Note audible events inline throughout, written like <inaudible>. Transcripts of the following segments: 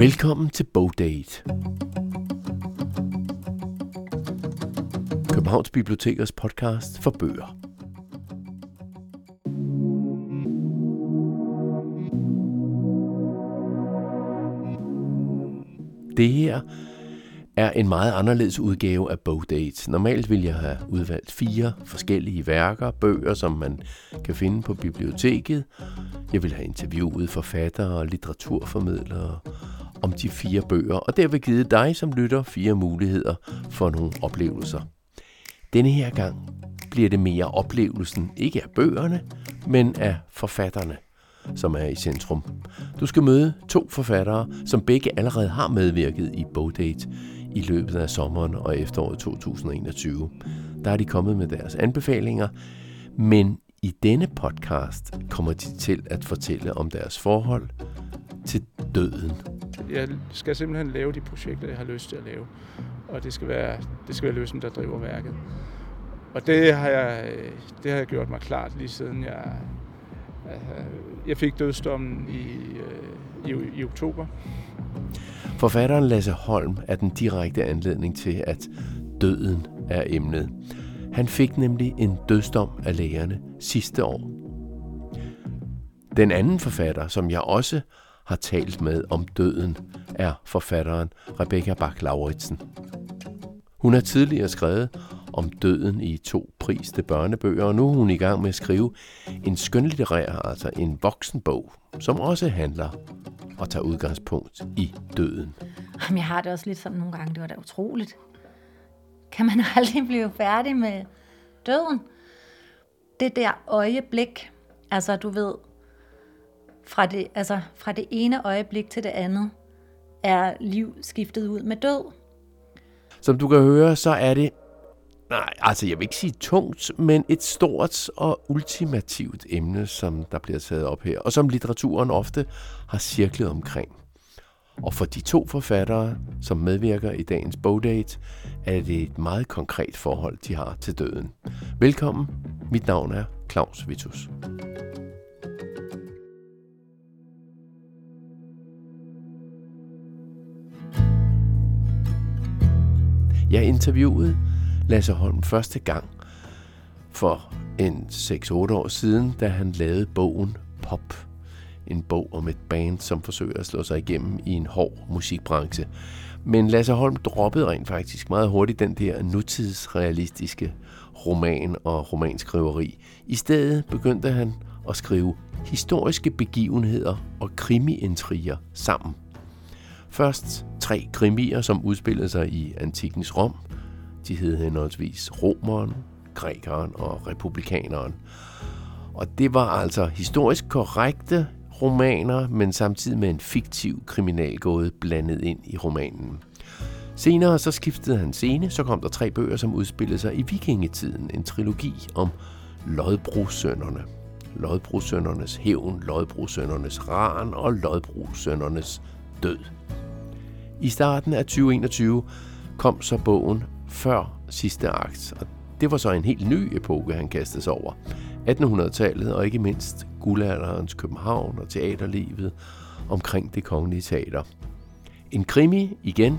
Velkommen til Bogdate. Københavns Bibliotekers podcast for bøger. Det her er en meget anderledes udgave af Bogdate. Normalt ville jeg have udvalgt fire forskellige værker, bøger, som man kan finde på biblioteket. Jeg vil have interviewet forfattere og litteraturformidlere om de fire bøger, og derved givet dig som lytter fire muligheder for nogle oplevelser. Denne her gang bliver det mere oplevelsen, ikke af bøgerne, men af forfatterne, som er i centrum. Du skal møde to forfattere, som begge allerede har medvirket i Bogdate i løbet af sommeren og efteråret 2021. Der er de kommet med deres anbefalinger, men i denne podcast kommer de til at fortælle om deres forhold til døden. Jeg skal simpelthen lave de projekter, jeg har lyst til at lave. Og det skal være, det skal være løsningen, der driver værket. Og det har, jeg, det har jeg gjort mig klart lige siden jeg, jeg fik dødsdommen i, øh, i, i oktober. Forfatteren Lasse Holm er den direkte anledning til, at døden er emnet. Han fik nemlig en dødsdom af lægerne sidste år. Den anden forfatter, som jeg også har talt med om døden, er forfatteren Rebecca bach lauritsen Hun har tidligere skrevet om døden i to priste børnebøger, og nu er hun i gang med at skrive en skønlitterær, altså en voksenbog, som også handler og tager udgangspunkt i døden. Jamen, jeg har det også lidt sådan nogle gange, det var da utroligt. Kan man <laughs> aldrig blive færdig med døden? Det der øjeblik, altså du ved, fra det, altså, fra det ene øjeblik til det andet, er liv skiftet ud med død. Som du kan høre, så er det, nej, altså jeg vil ikke sige tungt, men et stort og ultimativt emne, som der bliver taget op her, og som litteraturen ofte har cirklet omkring. Og for de to forfattere, som medvirker i dagens bogdate, er det et meget konkret forhold, de har til døden. Velkommen. Mit navn er Claus Vitus. Jeg interviewede Lasse Holm første gang for en 6-8 år siden, da han lavede bogen Pop. En bog om et band, som forsøger at slå sig igennem i en hård musikbranche. Men Lasse Holm droppede rent faktisk meget hurtigt den der nutidsrealistiske roman og romanskriveri. I stedet begyndte han at skrive historiske begivenheder og krimiintriger sammen. Først tre krimier, som udspillede sig i antikens Rom. De hed henholdsvis Romeren, Grækeren og Republikaneren. Og det var altså historisk korrekte romaner, men samtidig med en fiktiv kriminalgåde blandet ind i romanen. Senere så skiftede han scene, så kom der tre bøger, som udspillede sig i vikingetiden. En trilogi om Lodbrosønderne. Lodbrosøndernes hævn, Lodbrosøndernes ran og Lodbrosøndernes død. I starten af 2021 kom så bogen før sidste akt, og det var så en helt ny epoke, han kastede sig over. 1800-tallet og ikke mindst guldalderens København og teaterlivet omkring det kongelige teater. En krimi igen,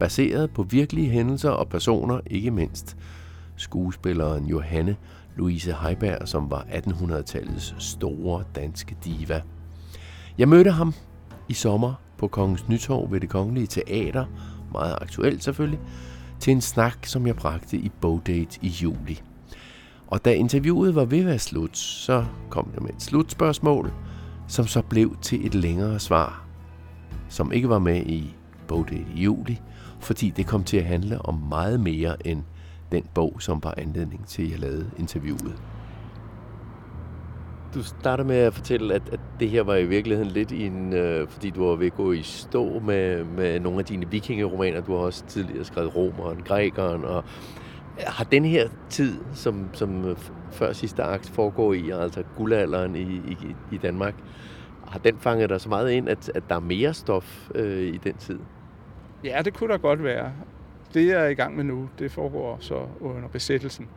baseret på virkelige hændelser og personer, ikke mindst skuespilleren Johanne Louise Heiberg, som var 1800-tallets store danske diva. Jeg mødte ham i sommer på Kongens Nytorv ved det Kongelige Teater, meget aktuelt selvfølgelig, til en snak, som jeg bragte i Bogdate i juli. Og da interviewet var ved at være slut, så kom jeg med et slutspørgsmål, som så blev til et længere svar, som ikke var med i Bogdate i juli, fordi det kom til at handle om meget mere end den bog, som var anledning til, at jeg lavede interviewet. Du starter med at fortælle, at, at det her var i virkeligheden lidt i en... Øh, fordi du var ved at gå i stå med, med nogle af dine vikingeromaner. Du har også tidligere skrevet Romeren, Grækeren, og øh, har den her tid, som, som øh, før sidste akt foregår i, altså guldalderen i, i, i Danmark, har den fanget dig så meget ind, at, at der er mere stof øh, i den tid? Ja, det kunne da godt være. Det, jeg er i gang med nu, det foregår så under besættelsen.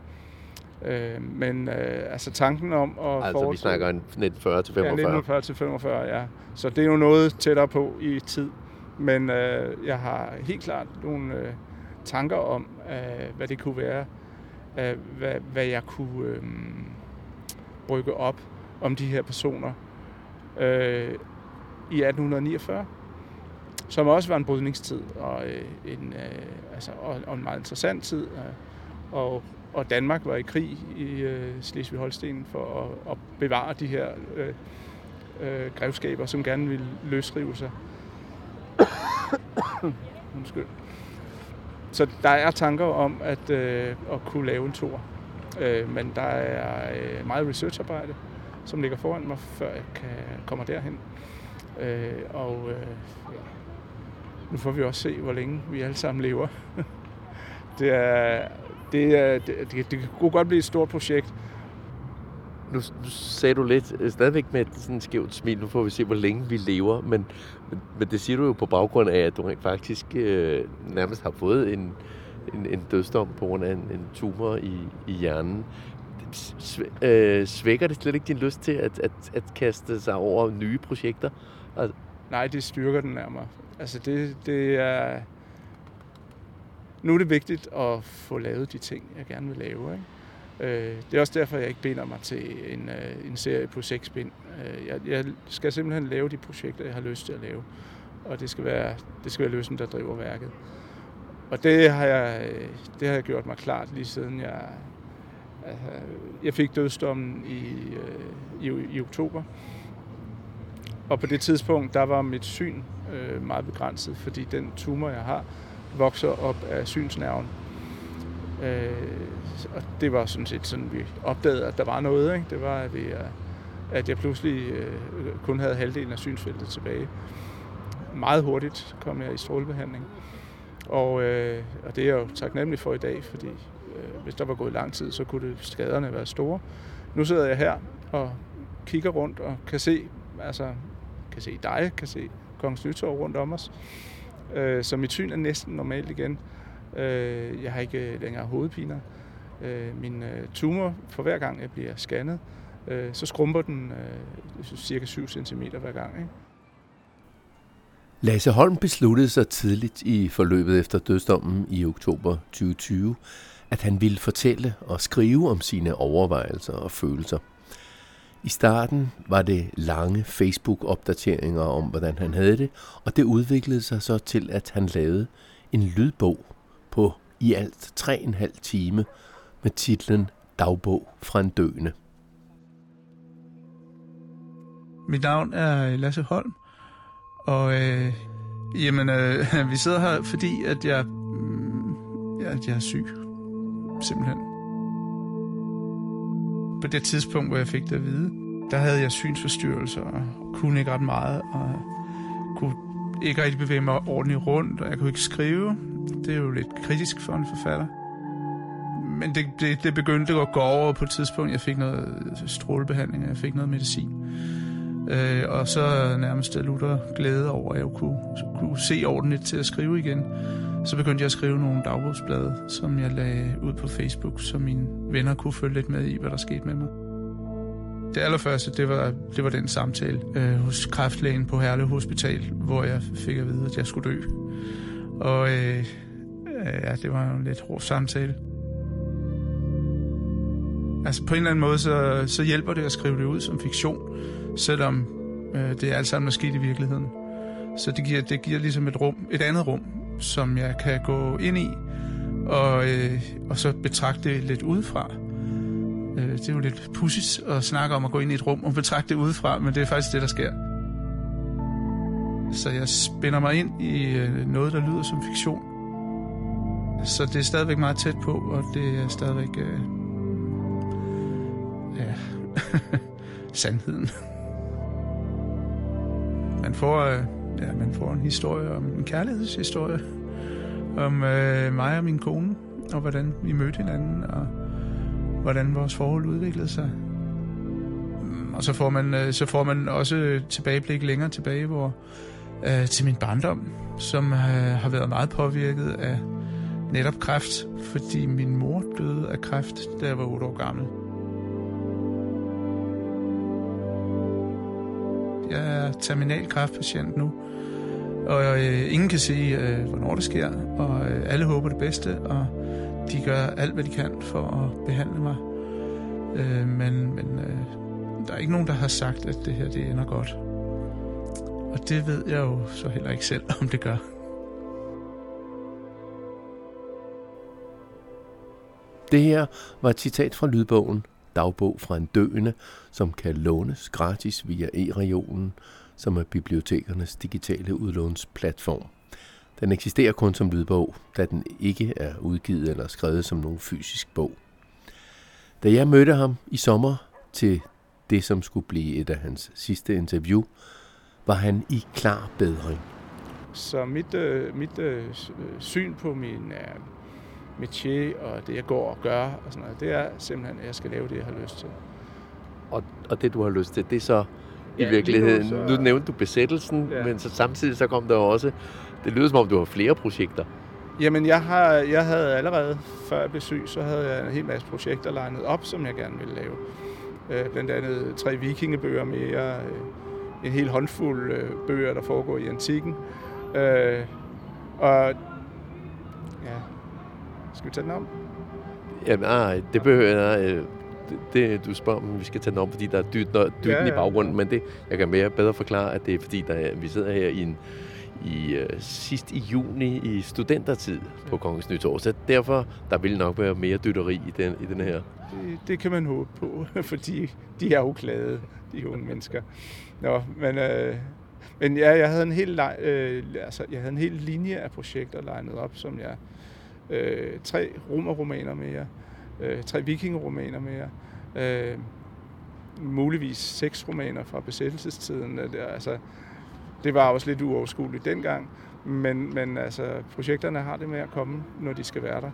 Øh, men øh, altså tanken om at Altså foretage, vi snakker 1940 til 45? Ja, 1940 til 45, ja. Så det er jo noget tættere på i tid. Men øh, jeg har helt klart nogle øh, tanker om, øh, hvad det kunne være, øh, hvad, hvad jeg kunne øh, brygge op om de her personer øh, i 1849, som også var en brydningstid og, øh, en, øh, altså, og, og en meget interessant tid. Øh, og, og Danmark var i krig i øh, Slesvig-Holsten for at, at bevare de her øh, øh, grevskaber, som gerne ville løsrive sig. <coughs> Undskyld. Så der er tanker om at, øh, at kunne lave en tur. Øh, men der er øh, meget researcharbejde, som ligger foran mig, før jeg kan komme derhen. Øh, og øh, ja. nu får vi også se, hvor længe vi alle sammen lever. <laughs> det, er, det, det, det, det kunne godt blive et stort projekt, nu, nu sagde du lidt, øh, stadigvæk med et sådan skævt smil, nu får vi se, hvor længe vi lever, men, men, men det siger du jo på baggrund af, at du rent faktisk øh, nærmest har fået en, en, en dødsdom på grund af en, en tumor i, i hjernen. Øh, svækker det slet ikke din lyst til at, at, at kaste sig over nye projekter? Altså... Nej, det styrker den nærmere. Altså det, det er... Nu er det vigtigt at få lavet de ting, jeg gerne vil lave. Ikke? Øh, det er også derfor, jeg ikke binder mig til en, øh, en serie på seks bind. Øh, jeg, jeg skal simpelthen lave de projekter, jeg har lyst til at lave. Og det skal være, det skal være løsen, der driver værket. Og det har, jeg, øh, det har jeg gjort mig klart lige siden jeg, altså, jeg fik dødsdommen i, øh, i, i oktober. Og på det tidspunkt, der var mit syn øh, meget begrænset, fordi den tumor, jeg har, vokser op af synsnerven. Øh, og det var sådan set sådan, vi opdagede, at der var noget. Ikke? Det var, at, vi, øh, at jeg pludselig øh, kun havde halvdelen af synsfeltet tilbage. Meget hurtigt kom jeg i strålebehandling. Og, øh, og det er jeg jo taknemmelig for i dag, fordi øh, hvis der var gået lang tid, så kunne det, skaderne være store. Nu sidder jeg her og kigger rundt og kan se, altså, kan se dig, kan se Kongens Nytorv rundt om os. Øh, så mit syn er næsten normalt igen. Øh, jeg har ikke øh, længere hovedpiner. Øh, min øh, tumor, for hver gang jeg bliver scannet, øh, så skrumper den øh, cirka 7 cm hver gang. Ikke? Lasse Holm besluttede sig tidligt i forløbet efter dødsdommen i oktober 2020, at han ville fortælle og skrive om sine overvejelser og følelser. I starten var det lange Facebook-opdateringer om, hvordan han havde det, og det udviklede sig så til, at han lavede en lydbog på i alt 3,5 time med titlen Dagbog fra en døende. Mit navn er øh, Lasse Holm, og øh, jamen, øh, <laughs> vi sidder her, fordi at jeg, øh, at jeg er syg, simpelthen. På det tidspunkt, hvor jeg fik det at vide, der havde jeg synsforstyrrelser og kunne ikke ret meget, og kunne ikke rigtig bevæge mig ordentligt rundt, og jeg kunne ikke skrive. Det er jo lidt kritisk for en forfatter. Men det, det, det begyndte at gå over på et tidspunkt. Jeg fik noget strålebehandling, og jeg fik noget medicin. Øh, og så nærmest lutter glæde over, at jeg kunne, kunne se ordentligt til at skrive igen. Så begyndte jeg at skrive nogle dagbogsblade, som jeg lagde ud på Facebook, så mine venner kunne følge lidt med i, hvad der skete med mig. Det allerførste, det var, det var den samtale øh, hos kræftlægen på Herlev Hospital, hvor jeg fik at vide, at jeg skulle dø. Og øh, ja, det var en lidt hård samtale. Altså på en eller anden måde, så, så hjælper det at skrive det ud som fiktion, selvom øh, det er alt sammen er sket i virkeligheden. Så det giver, det giver ligesom et rum, et andet rum, som jeg kan gå ind i, og, øh, og så betragte det lidt udefra. Øh, det er jo lidt pudsigt at snakke om at gå ind i et rum og betragte det udefra, men det er faktisk det, der sker. Så jeg spænder mig ind i øh, noget, der lyder som fiktion. Så det er stadigvæk meget tæt på, og det er stadigvæk... Øh, ja, <laughs> sandheden. Man får, øh, ja, man får en historie om en kærlighedshistorie om øh, mig og min kone, og hvordan vi mødte hinanden, og hvordan vores forhold udviklede sig. Mm, og så får man, øh, så får man også tilbageblik længere tilbage, hvor øh, til min barndom, som øh, har været meget påvirket af netop kræft, fordi min mor døde af kræft, da jeg var 8 år gammel. Terminal kræftpatient nu, Og øh, ingen kan sige, øh, hvornår det sker, og øh, alle håber det bedste, og de gør alt, hvad de kan for at behandle mig. Øh, men men øh, der er ikke nogen, der har sagt, at det her det ender godt. Og det ved jeg jo så heller ikke selv, om det gør. Det her var et citat fra lydbogen Dagbog fra en døende, som kan lånes gratis via e-regionen, som er bibliotekernes digitale udlånsplatform. Den eksisterer kun som lydbog, da den ikke er udgivet eller skrevet som nogen fysisk bog. Da jeg mødte ham i sommer til det, som skulle blive et af hans sidste interview, var han i klar bedring. Så mit, øh, mit øh, syn på min øh, métier og det, jeg går og gør, og sådan noget, det er simpelthen, at jeg skal lave det, jeg har lyst til. Og, og det, du har lyst til, det er så i ja, virkeligheden, nu, så... nu nævnte du besættelsen, ja. men så samtidig så kom der også, det lyder som om, du har flere projekter. Jamen, jeg, har, jeg havde allerede, før jeg blev syg, så havde jeg en hel masse projekter legnet op, som jeg gerne ville lave. Øh, blandt andet tre vikingebøger mere, øh, en hel håndfuld øh, bøger, der foregår i antikken. Øh, og ja, skal vi tage den om? Jamen, nej, det behøver jeg. Øh, det, det, du spørger om, vi skal tage den om, fordi der er dyt, dybden ja, ja. i baggrunden, men det, jeg kan mere bedre forklare, at det er fordi, der er, vi sidder her i en i uh, sidst i juni i studentertid på Kongens Nytår. Så derfor, der vil nok være mere dytteri i den, i den her. Det, det kan man håbe på, <laughs> fordi de er jo glade, de unge mennesker. Nå, men, øh, men ja, jeg havde en hel, øh, altså, jeg havde en hel linje af projekter legnet op, som jeg øh, tre romerromaner mere, øh, tre vikingeromaner mere, øh, muligvis seks romaner fra besættelsestiden. Øh, det, altså, det var også lidt uoverskueligt dengang, men, men altså, projekterne har det med at komme, når de skal være der.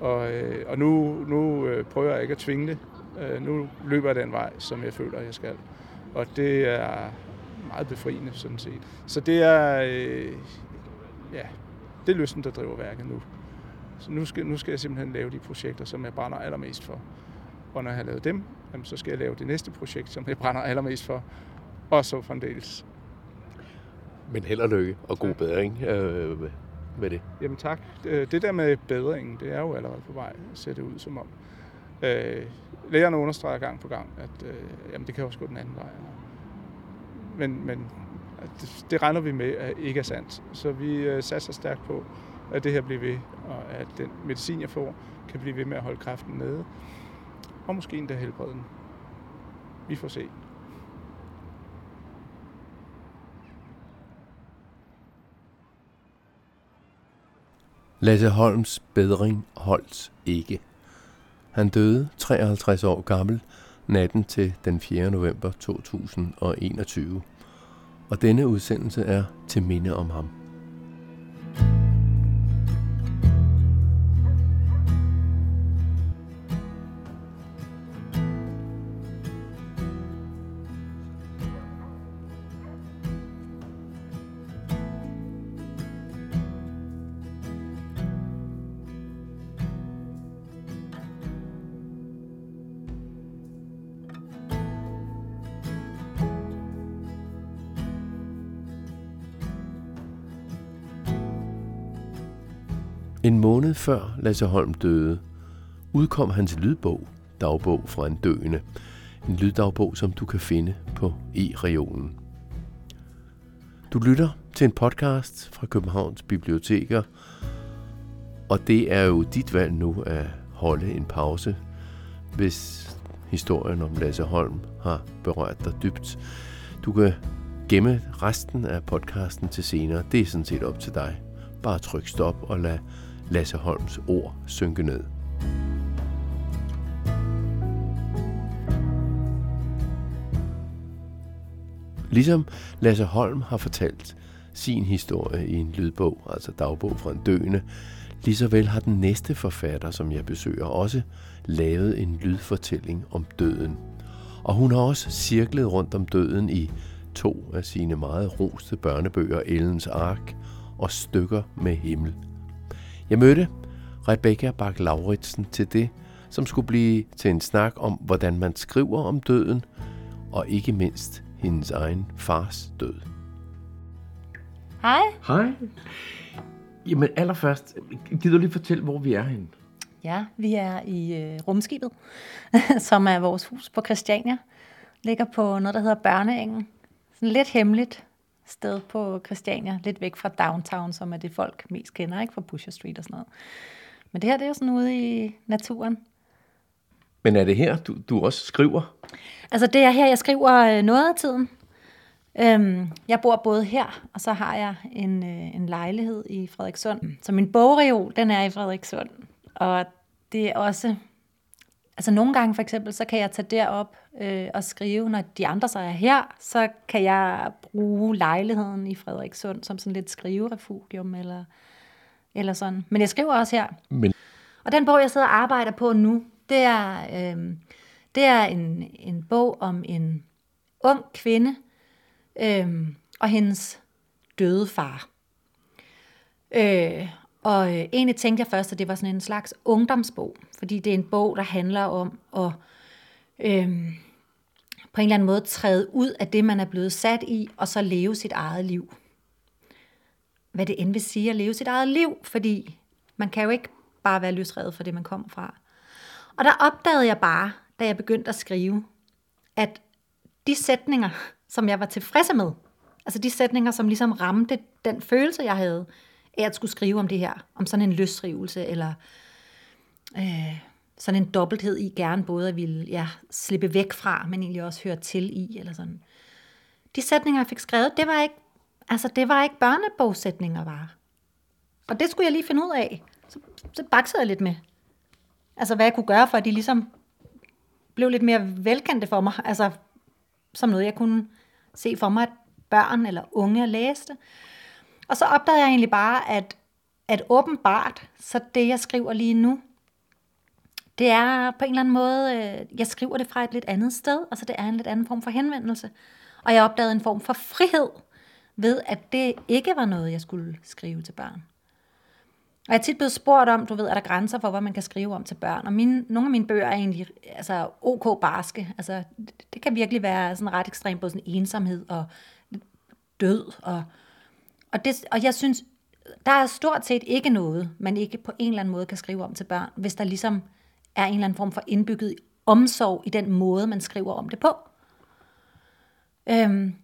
Og, øh, og nu, nu øh, prøver jeg ikke at tvinge det. Øh, nu løber jeg den vej, som jeg føler, jeg skal. Og det er meget befriende, sådan set. Så det er, øh, ja, det er lysten, der driver værket nu. Så nu skal, nu skal jeg simpelthen lave de projekter, som jeg brænder allermest for. Og når jeg har lavet dem, jamen, så skal jeg lave det næste projekt, som jeg brænder allermest for. Og så fremdeles. Men held og lykke og god bedring øh, med det. Jamen tak. Øh, det der med bedringen, det er jo allerede på vej, ser det ud som om. Øh, lægerne understreger gang på gang, at øh, jamen, det kan også gå den anden vej. Men, men det, det regner vi med, at ikke er sandt. Så vi øh, satser stærkt på, at det her bliver ved, og at den medicin, jeg får, kan blive ved med at holde kræften nede, og måske endda helbrede den. Vi får se. Lasse Holms bedring holdt ikke. Han døde 53 år gammel natten til den 4. november 2021. Og denne udsendelse er til minde om ham. Året før Lasse Holm døde, udkom hans lydbog, Dagbog fra en døende. En lyddagbog, som du kan finde på e-regionen. Du lytter til en podcast fra Københavns Biblioteker, og det er jo dit valg nu at holde en pause, hvis historien om Lasse Holm har berørt dig dybt. Du kan gemme resten af podcasten til senere. Det er sådan set op til dig. Bare tryk stop og lad Lasse Holms ord synke ned. Ligesom Lasse Holm har fortalt sin historie i en lydbog, altså dagbog fra en døende, lige så vel har den næste forfatter, som jeg besøger, også lavet en lydfortælling om døden. Og hun har også cirklet rundt om døden i to af sine meget roste børnebøger, Ellens Ark og Stykker med Himmel. Jeg mødte Rebecca bak lauritsen til det, som skulle blive til en snak om, hvordan man skriver om døden, og ikke mindst hendes egen fars død. Hej. Hej. Jamen allerførst, gider du lige fortælle, hvor vi er henne? Ja, vi er i øh, Rumskibet, <laughs> som er vores hus på Christiania. Ligger på noget, der hedder Børneengen. Sådan lidt hemmeligt sted på Christiania. Lidt væk fra downtown, som er det folk mest kender, ikke? Fra Pusher Street og sådan noget. Men det her, det er jo sådan ude i naturen. Men er det her, du, du også skriver? Altså det er her, jeg skriver øh, noget af tiden. Øhm, jeg bor både her, og så har jeg en, øh, en lejlighed i Frederikssund. Så min bogreol, den er i Frederikssund. Og det er også... Altså nogle gange for eksempel, så kan jeg tage derop øh, og skrive, når de andre så er her, så kan jeg bruge lejligheden i Frederikssund som sådan lidt skriverefugium eller, eller sådan. Men jeg skriver også her. Men Og den bog, jeg sidder og arbejder på nu, det er, øh, det er en, en bog om en ung kvinde øh, og hendes døde far. Øh, og øh, egentlig tænkte jeg først, at det var sådan en slags ungdomsbog, fordi det er en bog, der handler om at øh, på en eller anden måde træde ud af det, man er blevet sat i, og så leve sit eget liv. Hvad det end vil sige at leve sit eget liv, fordi man kan jo ikke bare være løsredet fra det, man kommer fra. Og der opdagede jeg bare, da jeg begyndte at skrive, at de sætninger, som jeg var tilfreds med, altså de sætninger, som ligesom ramte den følelse, jeg havde af at skulle skrive om det her, om sådan en løsrivelse, eller øh, sådan en dobbelthed i gerne både at ville ja, slippe væk fra, men egentlig også høre til i, eller sådan. De sætninger, jeg fik skrevet, det var ikke, altså det var ikke børnebogssætninger, var. Og det skulle jeg lige finde ud af. Så, så baksede jeg lidt med, altså hvad jeg kunne gøre, for at de ligesom blev lidt mere velkendte for mig, altså som noget, jeg kunne se for mig, at børn eller unge læste. Og så opdagede jeg egentlig bare, at, at åbenbart, så det jeg skriver lige nu, det er på en eller anden måde, øh, jeg skriver det fra et lidt andet sted, altså det er en lidt anden form for henvendelse. Og jeg opdagede en form for frihed ved, at det ikke var noget, jeg skulle skrive til børn. Og jeg er tit blevet spurgt om, du ved, er der grænser for, hvad man kan skrive om til børn? Og mine, nogle af mine bøger er egentlig altså, ok barske. Altså, det, det kan virkelig være sådan ret ekstremt, både sådan ensomhed og død. Og, og, det, og jeg synes, der er stort set ikke noget, man ikke på en eller anden måde kan skrive om til børn, hvis der ligesom er en eller anden form for indbygget omsorg i den måde, man skriver om det på. Øhm,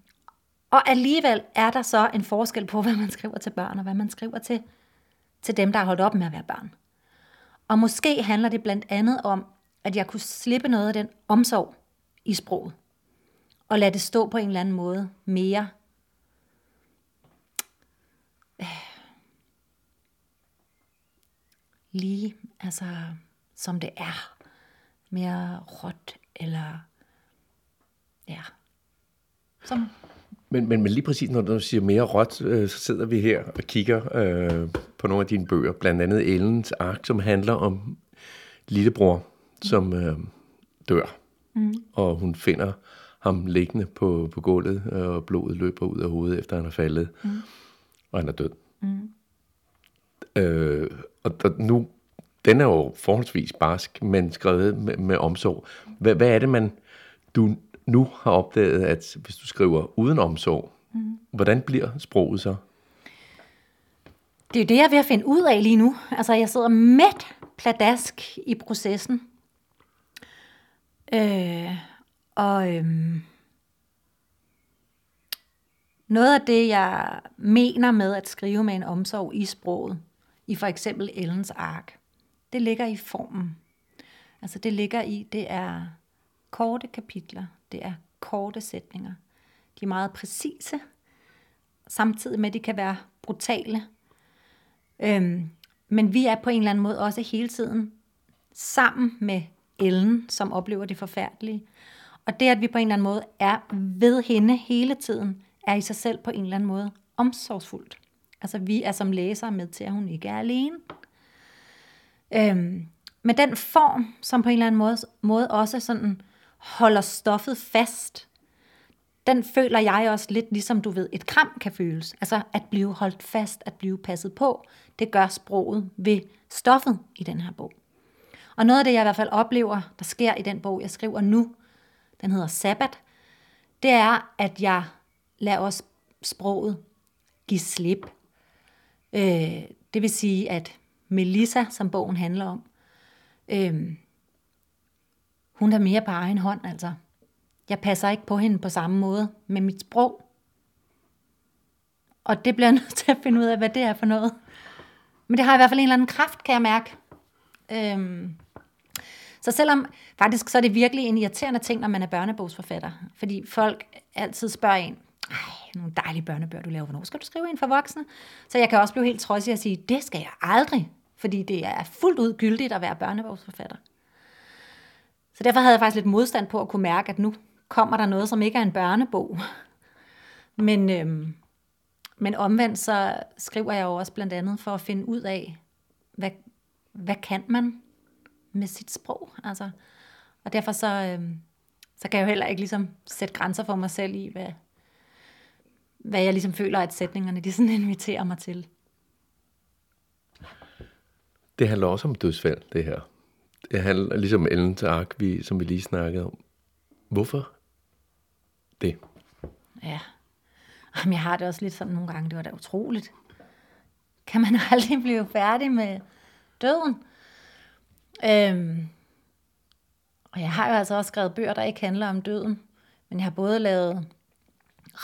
og alligevel er der så en forskel på, <laughs> hvad man skriver til børn, og hvad man skriver til til dem, der har holdt op med at være børn. Og måske handler det blandt andet om, at jeg kunne slippe noget af den omsorg i sproget, og lade det stå på en eller anden måde mere lige, altså som det er. Mere råt, eller ja, som Men, men, men lige præcis, når du siger mere råt, øh, så sidder vi her og kigger øh, på nogle af dine bøger. Blandt andet Ellens Ark, som handler om lillebror, som øh, dør. Mm. Og hun finder ham liggende på, på gulvet, og blodet løber ud af hovedet, efter han er faldet. Mm. Og han er død. Mm. Øh, og, og nu, den er jo forholdsvis barsk, men skrevet med, med omsorg. Hvad, hvad er det, man du nu har opdaget, at hvis du skriver uden omsorg, mm. hvordan bliver sproget så? Det er jo det, jeg er ved at finde ud af lige nu. Altså, jeg sidder midt pladask i processen. Øh, og øhm, noget af det, jeg mener med at skrive med en omsorg i sproget, i for eksempel Ellens ark, det ligger i formen. Altså det ligger i, det er korte kapitler, det er korte sætninger. De er meget præcise, samtidig med, at de kan være brutale. Øhm, men vi er på en eller anden måde også hele tiden sammen med Ellen, som oplever det forfærdelige. Og det, at vi på en eller anden måde er ved hende hele tiden, er i sig selv på en eller anden måde omsorgsfuldt. Altså vi er som læsere med til, at hun ikke er alene. Øhm, men den form, som på en eller anden måde, måde også sådan holder stoffet fast, den føler jeg også lidt ligesom du ved, et kram kan føles. Altså at blive holdt fast, at blive passet på, det gør sproget ved stoffet i den her bog. Og noget af det, jeg i hvert fald oplever, der sker i den bog, jeg skriver nu, den hedder Sabbat, det er, at jeg lader også sproget give slip. Øh, det vil sige, at Melissa, som bogen handler om, øh, hun er mere på egen hånd, altså. Jeg passer ikke på hende på samme måde med mit sprog. Og det bliver jeg <laughs> nødt til at finde ud af, hvad det er for noget. Men det har i hvert fald en eller anden kraft, kan jeg mærke. Øhm, så selvom faktisk så er det virkelig en irriterende ting, når man er børnebogsforfatter. Fordi folk altid spørger en, ej, nogle dejlige børnebøger, du laver. Hvornår skal du skrive en for voksne? Så jeg kan også blive helt trodsig og sige, det skal jeg aldrig. Fordi det er fuldt ud gyldigt at være børnebogsforfatter. Så derfor havde jeg faktisk lidt modstand på at kunne mærke, at nu kommer der noget, som ikke er en børnebog. Men, øhm, men omvendt så skriver jeg jo også blandt andet for at finde ud af, hvad, hvad kan man med sit sprog? Altså, og derfor så, øhm, så kan jeg jo heller ikke ligesom sætte grænser for mig selv i, hvad, hvad jeg ligesom føler, at sætningerne de sådan <laughs> inviterer mig til. Det handler også om dødsfald, det her. Det handler ligesom Ellens ark, vi, som vi lige snakkede om. Hvorfor det? Ja. Jamen, jeg har det også lidt sådan nogle gange, det var da utroligt. Kan man <laughs> aldrig blive færdig med døden? Øhm, og jeg har jo altså også skrevet bøger, der ikke handler om døden. Men jeg har både lavet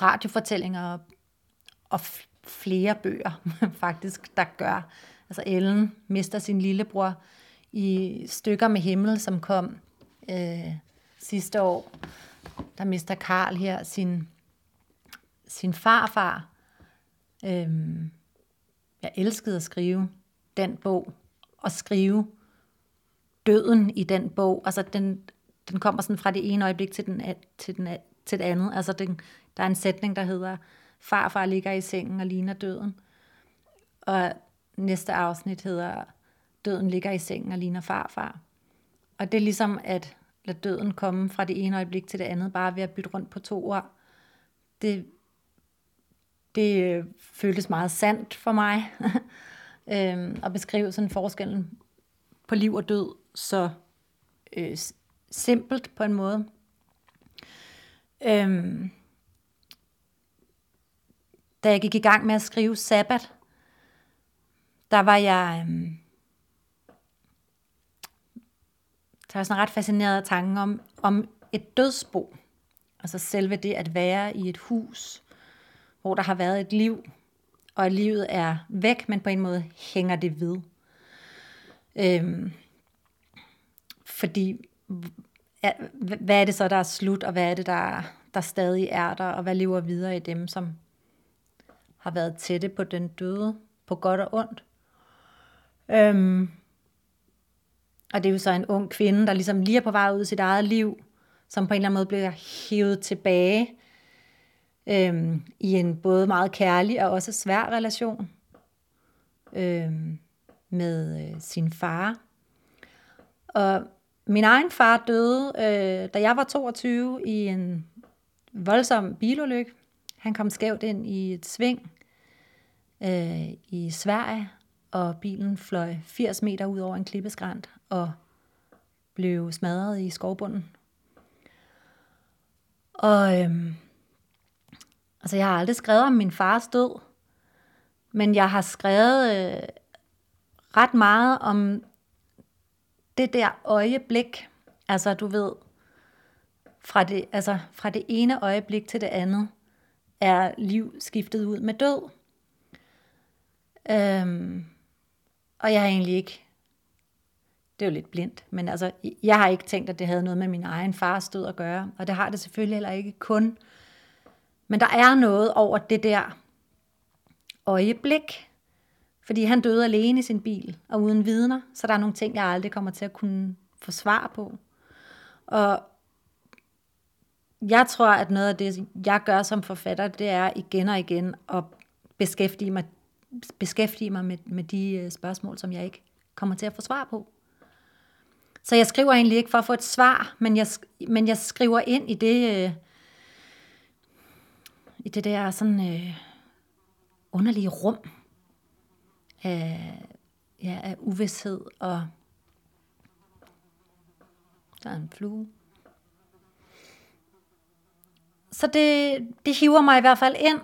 radiofortællinger og, flere bøger, <laughs> faktisk, der gør. Altså Ellen mister sin lillebror i Stykker med himmel, som kom øh, sidste år. Der mister Karl her sin, sin farfar. Øhm, jeg elskede at skrive den bog, og skrive døden i den bog. Altså den, den kommer sådan fra det ene øjeblik til, den, til, den, til det andet. Altså den, der er en sætning, der hedder, farfar ligger i sengen og ligner døden. Og næste afsnit hedder, døden ligger i sengen og ligner farfar. Og det er ligesom at lade døden komme fra det ene øjeblik til det andet, bare ved at bytte rundt på to ord. Det, det øh, føltes meget sandt for mig <laughs> øhm, at beskrive sådan forskellen på liv og død så øh, simpelt på en måde. Øhm, da jeg gik i gang med at skrive Sabbat, der var jeg, Øh, der var sådan ret fascineret af tanken om, om et dødsbo. Altså selve det at være i et hus, hvor der har været et liv, og at livet er væk, men på en måde hænger det ved. Øhm, fordi, hvad er det så, der er slut, og hvad er det, der, der stadig er der, og hvad lever videre i dem, som har været tætte på den døde, på godt og ondt. Øhm, og det er jo så en ung kvinde, der ligesom lige er på vej ud i sit eget liv, som på en eller anden måde bliver hævet tilbage øhm, i en både meget kærlig og også svær relation øhm, med øh, sin far. Og min egen far døde, øh, da jeg var 22 i en voldsom bilulykke. Han kom skævt ind i et sving øh, i Sverige, og bilen fløj 80 meter ud over en klippeskrant og blev smadret i skovbunden. Og øhm, altså jeg har aldrig skrevet om min fars død, men jeg har skrevet øh, ret meget om det der øjeblik, altså du ved, fra det, altså fra det ene øjeblik til det andet, er liv skiftet ud med død. Øhm, og jeg har egentlig ikke, det er jo lidt blindt, men altså, jeg har ikke tænkt, at det havde noget med min egen fars død at gøre, og det har det selvfølgelig heller ikke kun. Men der er noget over det der øjeblik, fordi han døde alene i sin bil, og uden vidner, så der er nogle ting, jeg aldrig kommer til at kunne få svar på. Og jeg tror, at noget af det, jeg gør som forfatter, det er igen og igen at beskæftige mig, beskæftige mig med, med de øh, spørgsmål, som jeg ikke kommer til at få svar på. Så jeg skriver egentlig ikke for at få et svar, men jeg, men jeg skriver ind i det, øh, i det der sådan øh, underlige rum, af, ja, af uvidshed og der er en flue. Så det, det hiver mig i hvert fald ind,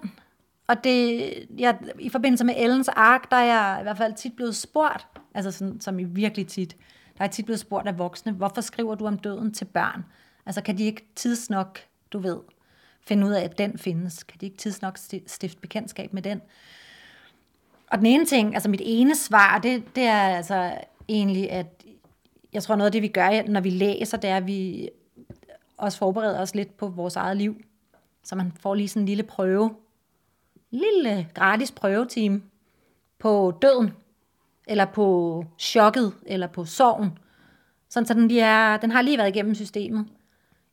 og det, jeg, i forbindelse med Ellens ark, der er jeg i hvert fald tit blevet spurgt, altså sådan, som i virkelig tit, der er tit blevet spurgt af voksne, hvorfor skriver du om døden til børn? Altså kan de ikke tidsnok, du ved, finde ud af, at den findes? Kan de ikke tidsnok stifte bekendtskab med den? Og den ene ting, altså mit ene svar, det, det er altså egentlig, at jeg tror noget af det, vi gør, når vi læser, det er, at vi også forbereder os lidt på vores eget liv. Så man får lige sådan en lille prøve, lille gratis prøvetime på døden, eller på chokket, eller på sorgen. Sådan, så den, lige er, den har lige været igennem systemet.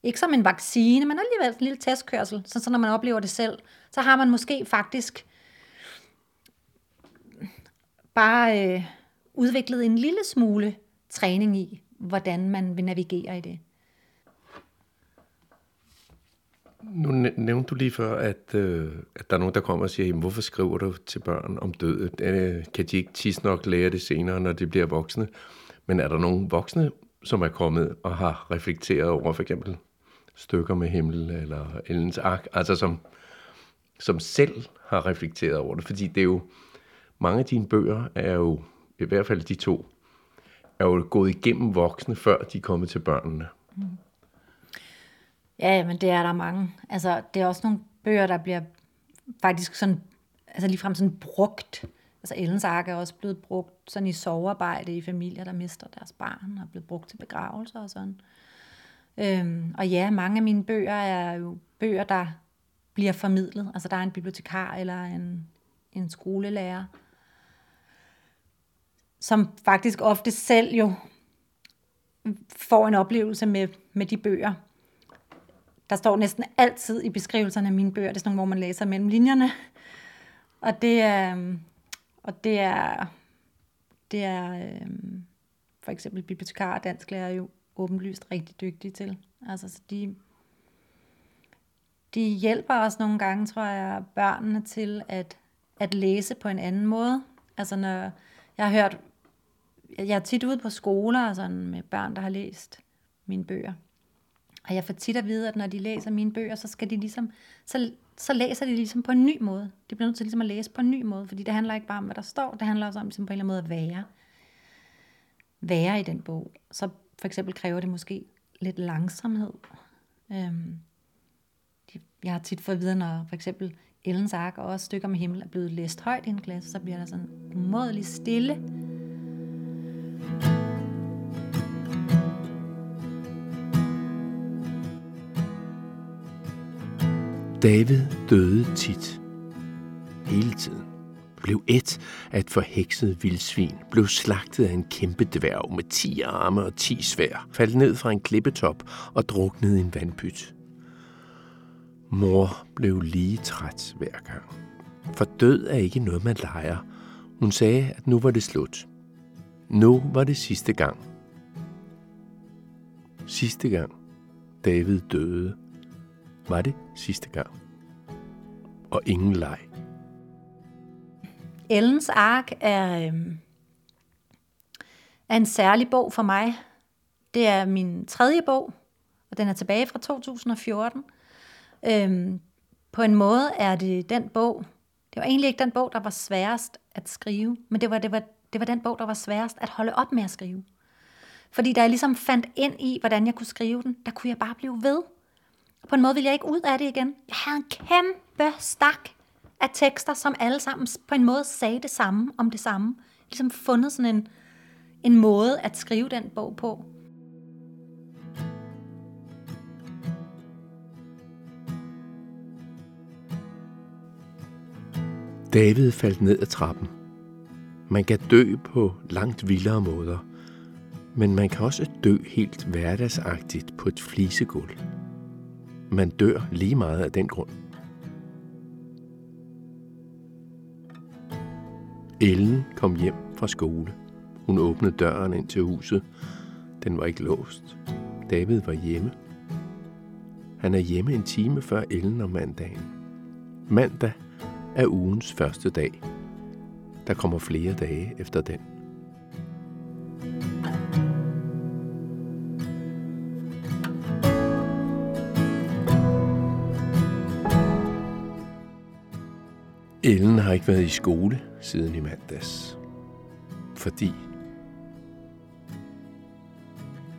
Ikke som en vaccine, men alligevel en lille testkørsel. Så, så når man oplever det selv, så har man måske faktisk bare øh, udviklet en lille smule træning i, hvordan man vil navigere i det. Nu nævnte du lige før, at, øh, at der er nogen, der kommer og siger, jamen, hvorfor skriver du til børn om død? Øh, kan de ikke tis nok lære det senere, når de bliver voksne? Men er der nogen voksne, som er kommet og har reflekteret over for eksempel stykker med himmel eller Ellens ark, altså som, som selv har reflekteret over det? Fordi det er jo, mange af dine bøger er jo, i hvert fald de to, er jo gået igennem voksne, før de er kommet til børnene. Mm. Ja, men det er der mange. Altså, det er også nogle bøger, der bliver faktisk sådan, altså ligefrem sådan brugt. Altså Ellens Ark er også blevet brugt sådan i sovearbejde i familier, der mister deres barn, og er blevet brugt til begravelser og sådan. Øhm, og ja, mange af mine bøger er jo bøger, der bliver formidlet. Altså der er en bibliotekar eller en, en skolelærer, som faktisk ofte selv jo får en oplevelse med, med de bøger. Der står næsten altid i beskrivelserne af mine bøger, det er sådan nogle, hvor man læser mellem linjerne. Og det er, øhm, og det er, det er øh, for eksempel bibliotekar og dansklærer jo åbenlyst rigtig dygtige til. Altså, så de, de hjælper os nogle gange, tror jeg, børnene til at, at læse på en anden måde. Altså, når jeg har hørt, jeg er tit ude på skoler sådan, med børn, der har læst mine bøger. Og jeg får tit at vide, at når de læser mine bøger, så skal de ligesom, så, så læser de ligesom på en ny måde. De bliver nødt til ligesom at læse på en ny måde, fordi det handler ikke bare om, hvad der står, det handler også om ligesom på en eller anden måde at være. Være i den bog. Så for eksempel kræver det måske lidt langsomhed. Øhm, jeg har tit fået at vide, når for eksempel Ellens Ark og også Stykker med Himmel er blevet læst højt i en klasse, så bliver der sådan umådeligt stille David døde tit. Hele tiden. Blev et af et forhekset vildsvin. Blev slagtet af en kæmpe dværg med ti arme og ti svær. Faldt ned fra en klippetop og druknede i en vandpyt. Mor blev lige træt hver gang. For død er ikke noget, man leger. Hun sagde, at nu var det slut. Nu var det sidste gang. Sidste gang David døde var det sidste gang. Og ingen leg. Ellens ark er, øh, er en særlig bog for mig. Det er min tredje bog, og den er tilbage fra 2014. Øhm, på en måde er det den bog, det var egentlig ikke den bog, der var sværest at skrive, men det var, det var, det var den bog, der var sværest at holde op med at skrive. Fordi da jeg ligesom fandt ind i, hvordan jeg kunne skrive den, der kunne jeg bare blive ved. På en måde ville jeg ikke ud af det igen. Jeg havde en kæmpe stak af tekster, som alle sammen på en måde sagde det samme om det samme. Ligesom fundet sådan en, en måde at skrive den bog på. David faldt ned ad trappen. Man kan dø på langt vildere måder, men man kan også dø helt hverdagsagtigt på et flisegulv. Man dør lige meget af den grund. Ellen kom hjem fra skole. Hun åbnede døren ind til huset. Den var ikke låst. David var hjemme. Han er hjemme en time før Ellen om mandagen. Mandag er ugens første dag. Der kommer flere dage efter den. Ellen har ikke været i skole siden i mandags. Fordi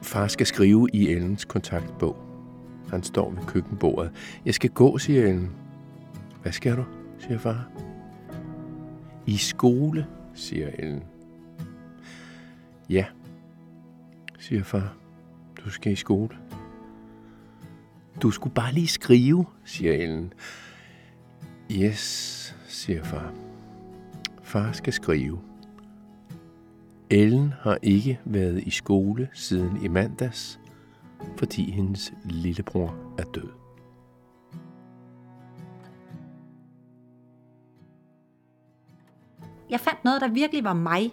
far skal skrive i Ellens kontaktbog. Han står ved køkkenbordet. Jeg skal gå, siger Ellen. Hvad skal du, siger far. I skole, siger Ellen. Ja, siger far. Du skal i skole. Du skulle bare lige skrive, siger Ellen. Yes, siger far. Far skal skrive. Ellen har ikke været i skole siden i mandags, fordi hendes lillebror er død. Jeg fandt noget, der virkelig var mig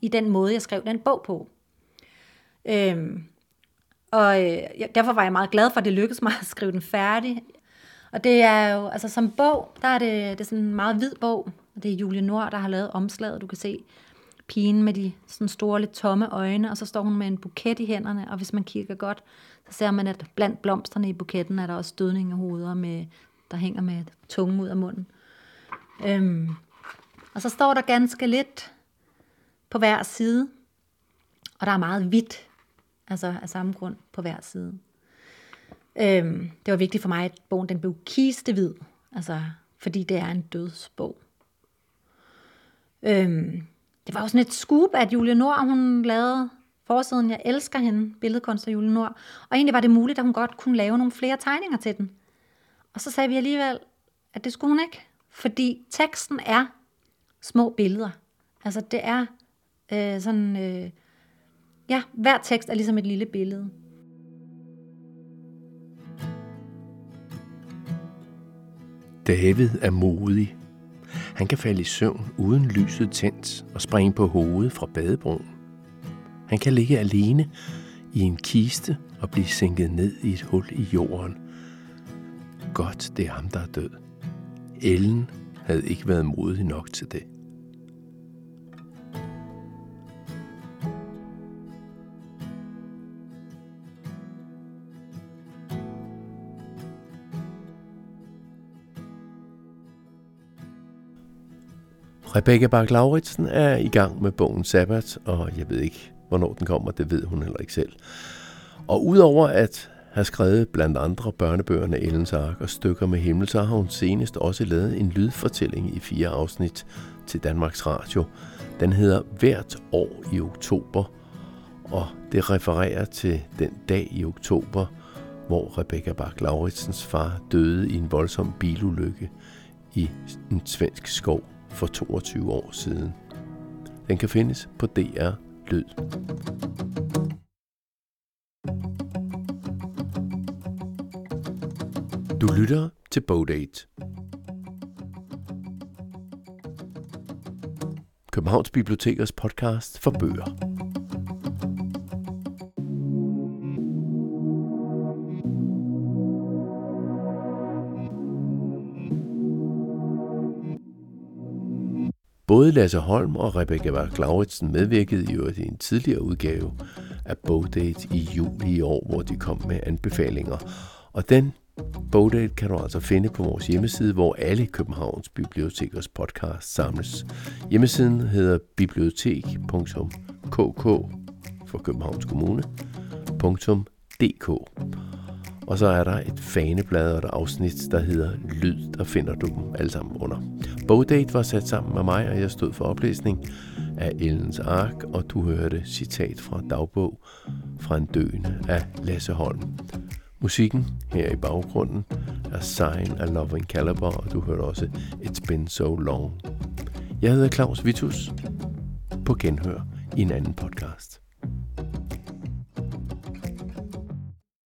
i den måde, jeg skrev den bog på. Øhm, og øh, derfor var jeg meget glad for, at det lykkedes mig at skrive den færdig. Og det er jo, altså som bog, der er det, det er sådan en meget hvid bog. Og det er Julie Nord, der har lavet omslaget. Du kan se pigen med de sådan store, lidt tomme øjne, og så står hun med en buket i hænderne, og hvis man kigger godt, så ser man, at blandt blomsterne i buketten er der også stødningehoveder, med, der hænger med tungen ud af munden. Øhm, og så står der ganske lidt på hver side, og der er meget hvidt, altså af samme grund på hver side. Øhm, det var vigtigt for mig, at bogen den blev kistevid, altså, fordi det er en dødsbog. Øhm, det var også sådan et scoop, at Julie Nord, hun lavede forsiden, jeg elsker hende, billedkunst af Julie Nord, og egentlig var det muligt, at hun godt kunne lave nogle flere tegninger til den. Og så sagde vi alligevel, at det skulle hun ikke, fordi teksten er små billeder. Altså det er øh, sådan, øh, ja, hver tekst er ligesom et lille billede. David er modig. Han kan falde i søvn uden lyset tændt og springe på hovedet fra badebroen. Han kan ligge alene i en kiste og blive sænket ned i et hul i jorden. Godt, det er ham, der er død. Ellen havde ikke været modig nok til det. Rebecca bak lauritsen er i gang med bogen Sabbat, og jeg ved ikke, hvornår den kommer, det ved hun heller ikke selv. Og udover at have skrevet blandt andre børnebøgerne Ellens Ark og Stykker med Himmel, så har hun senest også lavet en lydfortælling i fire afsnit til Danmarks Radio. Den hedder Hvert år i oktober, og det refererer til den dag i oktober, hvor Rebecca bak lauritsens far døde i en voldsom bilulykke i en svensk skov for 22 år siden. Den kan findes på DR Lyd. Du lytter til Bodate. Københavns Bibliotekers podcast for bøger. Både Lasse Holm og Rebecca Vark Lauritsen medvirkede jo i en tidligere udgave af Bogdate i juli i år, hvor de kom med anbefalinger. Og den Bogdate kan du altså finde på vores hjemmeside, hvor alle Københavns Bibliotekers podcast samles. Hjemmesiden hedder bibliotek.kk for Københavns Kommune.dk og så er der et faneblad og et afsnit, der hedder Lyd, der finder du dem alle sammen under. Bogdate var sat sammen med mig, og jeg stod for oplæsning af Ellens Ark, og du hørte citat fra dagbog fra en døende af Lasse Holm. Musikken her i baggrunden er Sign af Loving Caliber, og du hørte også It's Been So Long. Jeg hedder Claus Vitus på genhør i en anden podcast.